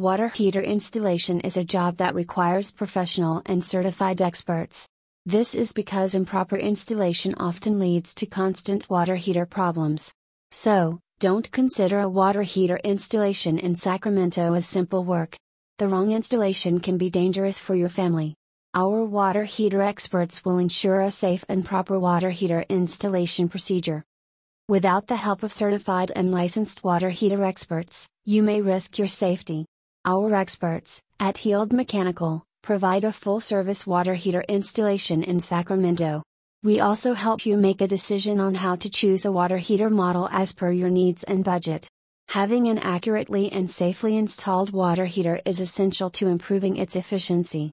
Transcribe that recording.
Water heater installation is a job that requires professional and certified experts. This is because improper installation often leads to constant water heater problems. So, don't consider a water heater installation in Sacramento as simple work. The wrong installation can be dangerous for your family. Our water heater experts will ensure a safe and proper water heater installation procedure. Without the help of certified and licensed water heater experts, you may risk your safety. Our experts, at Heald Mechanical, provide a full service water heater installation in Sacramento. We also help you make a decision on how to choose a water heater model as per your needs and budget. Having an accurately and safely installed water heater is essential to improving its efficiency.